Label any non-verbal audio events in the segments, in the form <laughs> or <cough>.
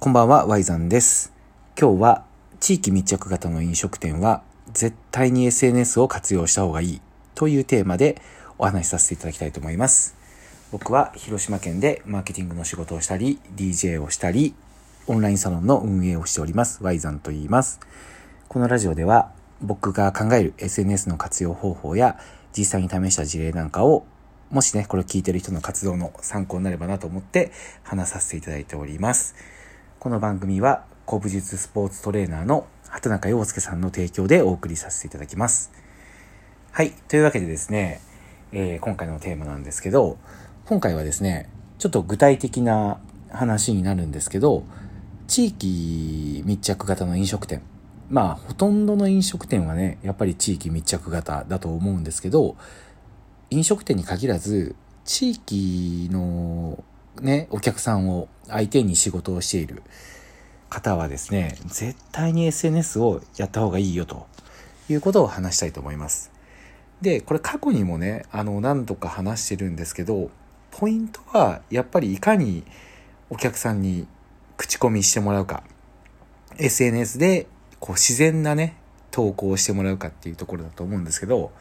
こんばんは、ワイザンです。今日は地域密着型の飲食店は絶対に SNS を活用した方がいいというテーマでお話しさせていただきたいと思います。僕は広島県でマーケティングの仕事をしたり、DJ をしたり、オンラインサロンの運営をしております。ワイザンと言います。このラジオでは僕が考える SNS の活用方法や実際に試した事例なんかをもしね、これを聞いてる人の活動の参考になればなと思って話させていただいております。この番組は古武術スポーツトレーナーの畑中陽介さんの提供でお送りさせていただきます。はい。というわけでですね、えー今回のテーマなんですけど、今回はですね、ちょっと具体的な話になるんですけど、地域密着型の飲食店。まあ、ほとんどの飲食店はね、やっぱり地域密着型だと思うんですけど、飲食店に限らず、地域のね、お客さんを相手に仕事をしている方はですね、絶対に SNS をやった方がいいよということを話したいと思います。で、これ過去にもね、あの、何度か話してるんですけど、ポイントはやっぱりいかにお客さんに口コミしてもらうか、SNS でこう自然なね、投稿をしてもらうかっていうところだと思うんですけど、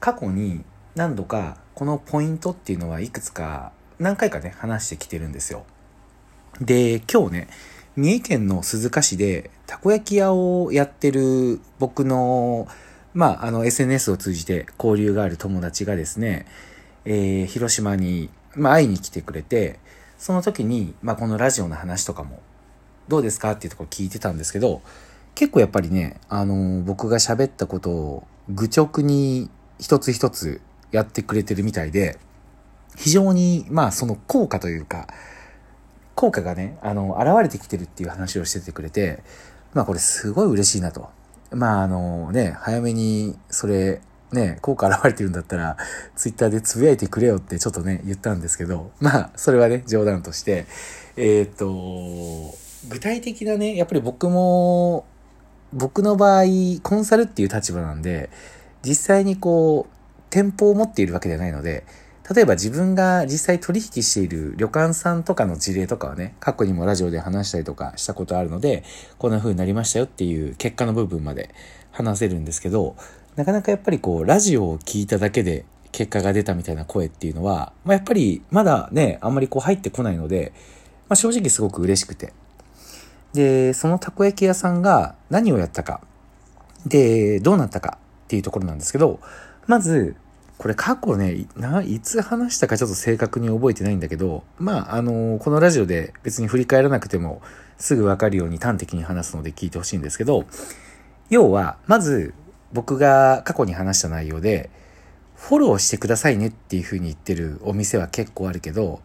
過去に何度かこのポイントっていうのはいくつか何回かね話してきてるんですよ。で、今日ね、三重県の鈴鹿市でたこ焼き屋をやってる僕の、まあ、あの SNS を通じて交流がある友達がですね、えー広島に、まあ、会いに来てくれて、その時に、まあ、このラジオの話とかもどうですかっていうところ聞いてたんですけど、結構やっぱりね、あの僕が喋ったことを愚直に一つ一つやってくれてるみたいで、非常に、まあその効果というか、効果がね、あの、現れてきてるっていう話をしててくれて、まあこれすごい嬉しいなと。まああのね、早めにそれ、ね、効果現れてるんだったら、ツイッターでつぶやいてくれよってちょっとね、言ったんですけど、まあ、それはね、冗談として、えっ、と、具体的なね、やっぱり僕も、僕の場合、コンサルっていう立場なんで、実際にこう、店舗を持っているわけではないので、例えば自分が実際取引している旅館さんとかの事例とかはね、過去にもラジオで話したりとかしたことあるので、こんな風になりましたよっていう結果の部分まで <laughs> 話せるんですけど、なかなかやっぱりこう、ラジオを聞いただけで結果が出たみたいな声っていうのは、まあ、やっぱりまだね、あんまりこう入ってこないので、まあ、正直すごく嬉しくて。で、そのたこ焼き屋さんが何をやったか、で、どうなったかっていうところなんですけど、まず、これ過去ね、いないつ話したかちょっと正確に覚えてないんだけど、まあ、あのこのラジオで別に振り返らなくてもすぐわかるように端的に話すので聞いてほしいんですけど、要は、まず僕が過去に話した内容で、フォローしてくださいねっていう風に言ってるお店は結構あるけど、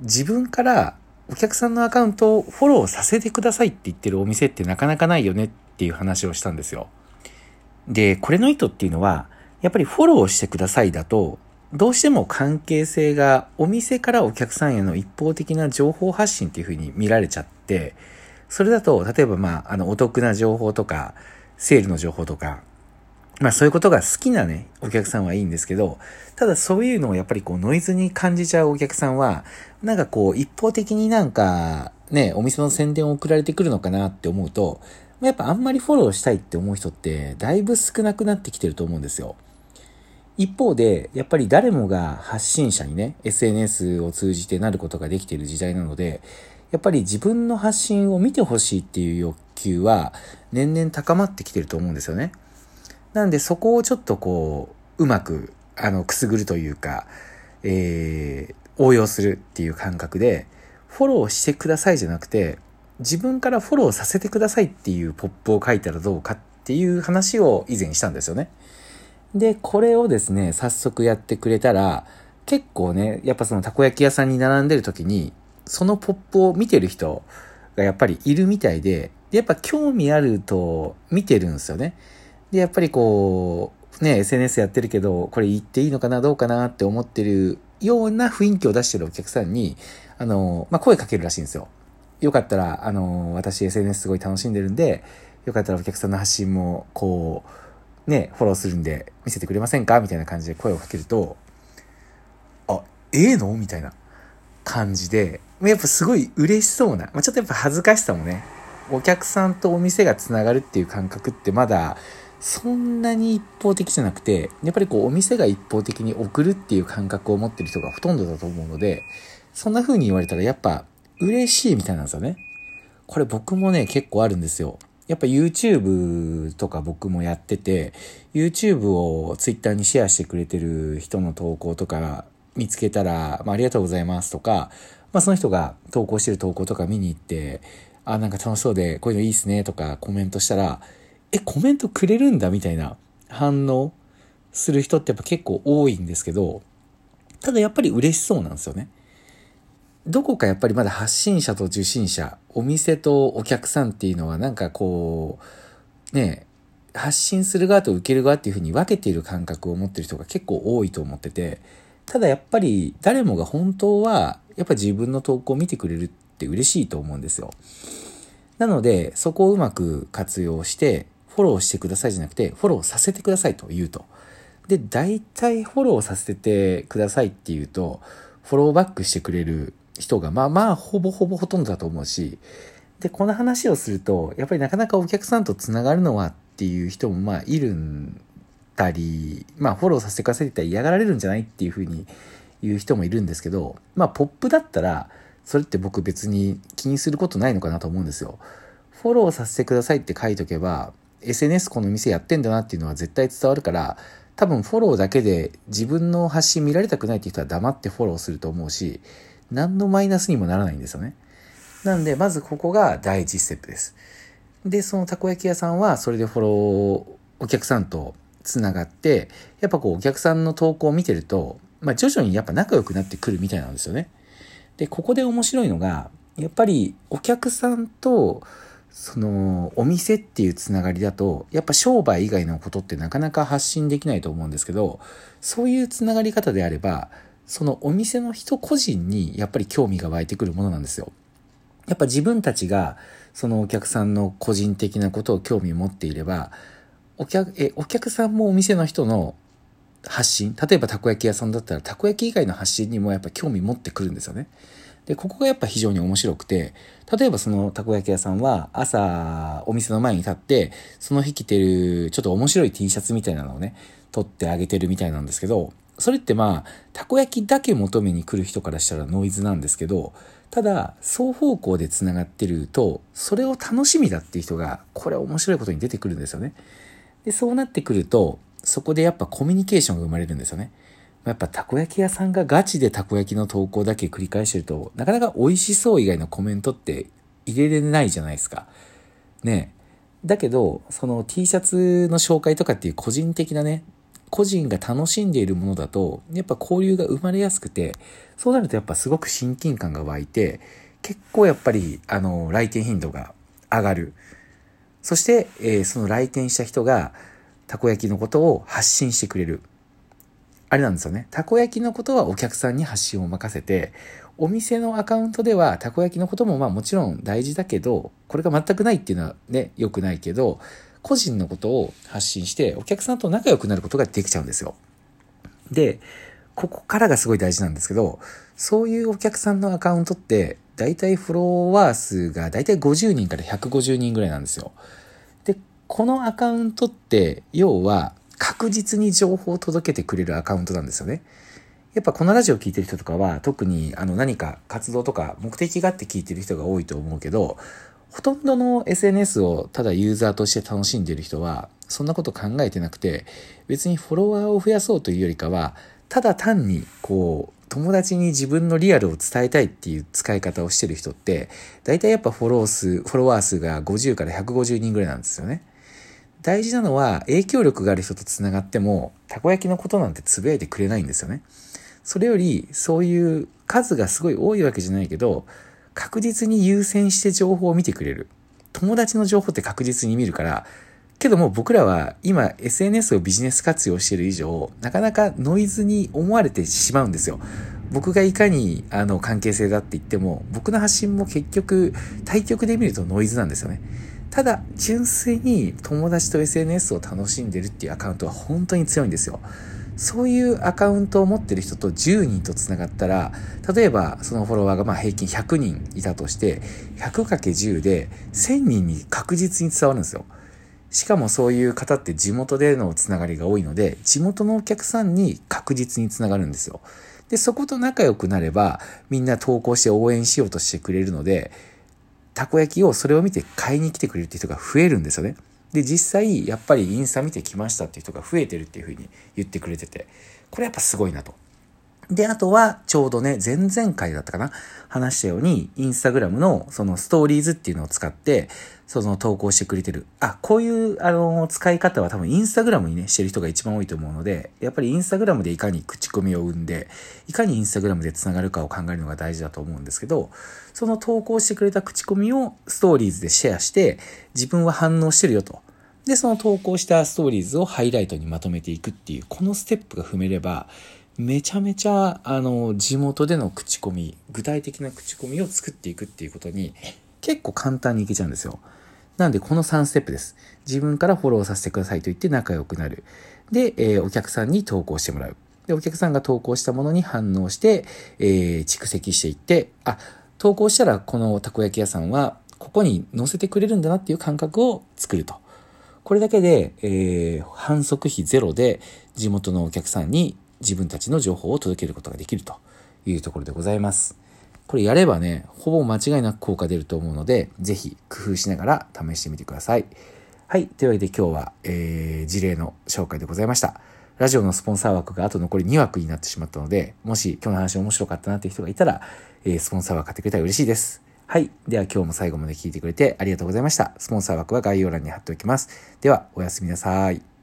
自分からお客さんのアカウントをフォローさせてくださいって言ってるお店ってなかなかないよねっていう話をしたんですよ。で、これの意図っていうのは、やっぱりフォローしてくださいだと、どうしても関係性がお店からお客さんへの一方的な情報発信っていう風に見られちゃって、それだと、例えばまあ、あの、お得な情報とか、セールの情報とか、まあそういうことが好きなね、お客さんはいいんですけど、ただそういうのをやっぱりこうノイズに感じちゃうお客さんは、なんかこう一方的になんかね、お店の宣伝を送られてくるのかなって思うと、やっぱあんまりフォローしたいって思う人ってだいぶ少なくなってきてると思うんですよ。一方で、やっぱり誰もが発信者にね、SNS を通じてなることができている時代なので、やっぱり自分の発信を見てほしいっていう欲求は年々高まってきてると思うんですよね。なんでそこをちょっとこう、うまく、あの、くすぐるというか、えー、応用するっていう感覚で、フォローしてくださいじゃなくて、自分からフォローさせてくださいっていうポップを書いたらどうかっていう話を以前したんですよね。で、これをですね、早速やってくれたら、結構ね、やっぱそのたこ焼き屋さんに並んでる時に、そのポップを見てる人がやっぱりいるみたいで、やっぱ興味あると見てるんですよね。で、やっぱりこう、ね、SNS やってるけど、これ言っていいのかな、どうかなって思ってるような雰囲気を出してるお客さんに、あの、まあ、声かけるらしいんですよ。よかったら、あの、私 SNS すごい楽しんでるんで、よかったらお客さんの発信も、こう、ね、フォローするんで見せてくれませんか？みたいな感じで声をかけると、あ、ええの？みたいな感じで、やっぱすごい嬉しそうな、まあ、ちょっとやっぱ恥ずかしさもね、お客さんとお店がつながるっていう感覚ってまだそんなに一方的じゃなくて、やっぱりこうお店が一方的に送るっていう感覚を持ってる人がほとんどだと思うので、そんな風に言われたらやっぱ嬉しいみたいなんですよね。これ僕もね、結構あるんですよ。やっぱ YouTube とか僕もやってて、YouTube を Twitter にシェアしてくれてる人の投稿とか見つけたら、まあ、ありがとうございますとか、まあ、その人が投稿してる投稿とか見に行って、あ、なんか楽しそうで、こういうのいいっすねとかコメントしたら、え、コメントくれるんだみたいな反応する人ってやっぱ結構多いんですけど、ただやっぱり嬉しそうなんですよね。どこかやっぱりまだ発信者と受信者、お店とお客さんっていうのはなんかこう、ね、発信する側と受ける側っていうふうに分けている感覚を持ってる人が結構多いと思ってて、ただやっぱり誰もが本当はやっぱ自分の投稿を見てくれるって嬉しいと思うんですよ。なので、そこをうまく活用して、フォローしてくださいじゃなくて、フォローさせてくださいと言うと。で、大体フォローさせてくださいって言うと、フォローバックしてくれる人が、まあまあ、ほぼほぼほとんどだと思うし、で、この話をすると、やっぱりなかなかお客さんと繋がるのはっていう人もまあいるんだり、まあフォローさせてくださいって言ったら嫌がられるんじゃないっていうふうに言う人もいるんですけど、まあポップだったら、それって僕別に気にすることないのかなと思うんですよ。フォローさせてくださいって書いとけば、SNS この店やってんだなっていうのは絶対伝わるから、多分フォローだけで自分の発信見られたくないって人は黙ってフォローすると思うし、何のマイナスにもならないんですよね。なんで、まずここが第一ステップです。で、そのたこ焼き屋さんは、それでフォロー、お客さんとつながって、やっぱこう、お客さんの投稿を見てると、まあ、徐々にやっぱ仲良くなってくるみたいなんですよね。で、ここで面白いのが、やっぱりお客さんと、その、お店っていうつながりだと、やっぱ商売以外のことってなかなか発信できないと思うんですけど、そういうつながり方であれば、そのお店の人個人にやっぱり興味が湧いてくるものなんですよ。やっぱ自分たちがそのお客さんの個人的なことを興味を持っていれば、お客、え、お客さんもお店の人の発信、例えばたこ焼き屋さんだったらたこ焼き以外の発信にもやっぱ興味持ってくるんですよね。で、ここがやっぱ非常に面白くて、例えばそのたこ焼き屋さんは朝お店の前に立って、その日着てるちょっと面白い T シャツみたいなのをね、撮ってあげてるみたいなんですけど、それってまあ、たこ焼きだけ求めに来る人からしたらノイズなんですけど、ただ、双方向で繋がってると、それを楽しみだっていう人が、これ面白いことに出てくるんですよね。で、そうなってくると、そこでやっぱコミュニケーションが生まれるんですよね。やっぱたこ焼き屋さんがガチでたこ焼きの投稿だけ繰り返してると、なかなか美味しそう以外のコメントって入れれないじゃないですか。ねだけど、その T シャツの紹介とかっていう個人的なね、個人が楽しんでいるものだと、やっぱ交流が生まれやすくて、そうなるとやっぱすごく親近感が湧いて、結構やっぱり、あの、来店頻度が上がる。そして、えー、その来店した人が、たこ焼きのことを発信してくれる。あれなんですよね。たこ焼きのことはお客さんに発信を任せて、お店のアカウントではたこ焼きのこともまあもちろん大事だけど、これが全くないっていうのはね、良くないけど、個人のことを発信して、お客さんと仲良くなることができちゃうんですよ。で、ここからがすごい大事なんですけど、そういうお客さんのアカウントって、だいたいフォロワー数がだいたい50人から150人ぐらいなんですよ。で、このアカウントって、要は確実に情報を届けてくれるアカウントなんですよね。やっぱこのラジオ聴いてる人とかは特にあの何か活動とか目的があって聞いてる人が多いと思うけど、ほとんどの SNS をただユーザーとして楽しんでいる人は、そんなこと考えてなくて、別にフォロワーを増やそうというよりかは、ただ単に、こう、友達に自分のリアルを伝えたいっていう使い方をしてる人って、大体やっぱフォロー数、フォロワー数が50から150人ぐらいなんですよね。大事なのは、影響力がある人と繋がっても、たこ焼きのことなんてつぶやいてくれないんですよね。それより、そういう数がすごい多いわけじゃないけど、確実に優先して情報を見てくれる。友達の情報って確実に見るから、けども僕らは今 SNS をビジネス活用してる以上、なかなかノイズに思われてしまうんですよ。僕がいかにあの関係性だって言っても、僕の発信も結局対局で見るとノイズなんですよね。ただ、純粋に友達と SNS を楽しんでるっていうアカウントは本当に強いんですよ。そういうアカウントを持ってる人と10人と繋がったら、例えばそのフォロワーがまあ平均100人いたとして、100×10 で1000人に確実に伝わるんですよ。しかもそういう方って地元でのつながりが多いので、地元のお客さんに確実につながるんですよ。で、そこと仲良くなれば、みんな投稿して応援しようとしてくれるので、たこ焼きをそれを見て買いに来てくれるって人が増えるんですよね。で、実際、やっぱりインスタ見てきましたっていう人が増えてるっていうふうに言ってくれてて、これやっぱすごいなと。で、あとは、ちょうどね、前々回だったかな話したように、インスタグラムのそのストーリーズっていうのを使って、その投稿してくれてる。あ、こういう、あの、使い方は多分インスタグラムにね、してる人が一番多いと思うので、やっぱりインスタグラムでいかに口コミを生んで、いかにインスタグラムで繋がるかを考えるのが大事だと思うんですけど、その投稿してくれた口コミをストーリーズでシェアして、自分は反応してるよと。で、その投稿したストーリーズをハイライトにまとめていくっていう、このステップが踏めれば、めちゃめちゃ、あの、地元での口コミ、具体的な口コミを作っていくっていうことに、結構簡単にいけちゃうんですよ。なんで、この3ステップです。自分からフォローさせてくださいと言って仲良くなる。で、えー、お客さんに投稿してもらう。で、お客さんが投稿したものに反応して、えー、蓄積していって、あ、投稿したらこのたこ焼き屋さんは、ここに載せてくれるんだなっていう感覚を作ると。これだけで、えー、反則費ゼロで地元のお客さんに自分たちの情報を届けることができるというところでございます。これやればね、ほぼ間違いなく効果出ると思うので、ぜひ工夫しながら試してみてください。はい。というわけで今日は、えー、事例の紹介でございました。ラジオのスポンサー枠があと残り2枠になってしまったので、もし今日の話面白かったなっていう人がいたら、えー、スポンサー枠買ってくれたら嬉しいです。はい。では今日も最後まで聞いてくれてありがとうございました。スポンサー枠は概要欄に貼っておきます。では、おやすみなさい。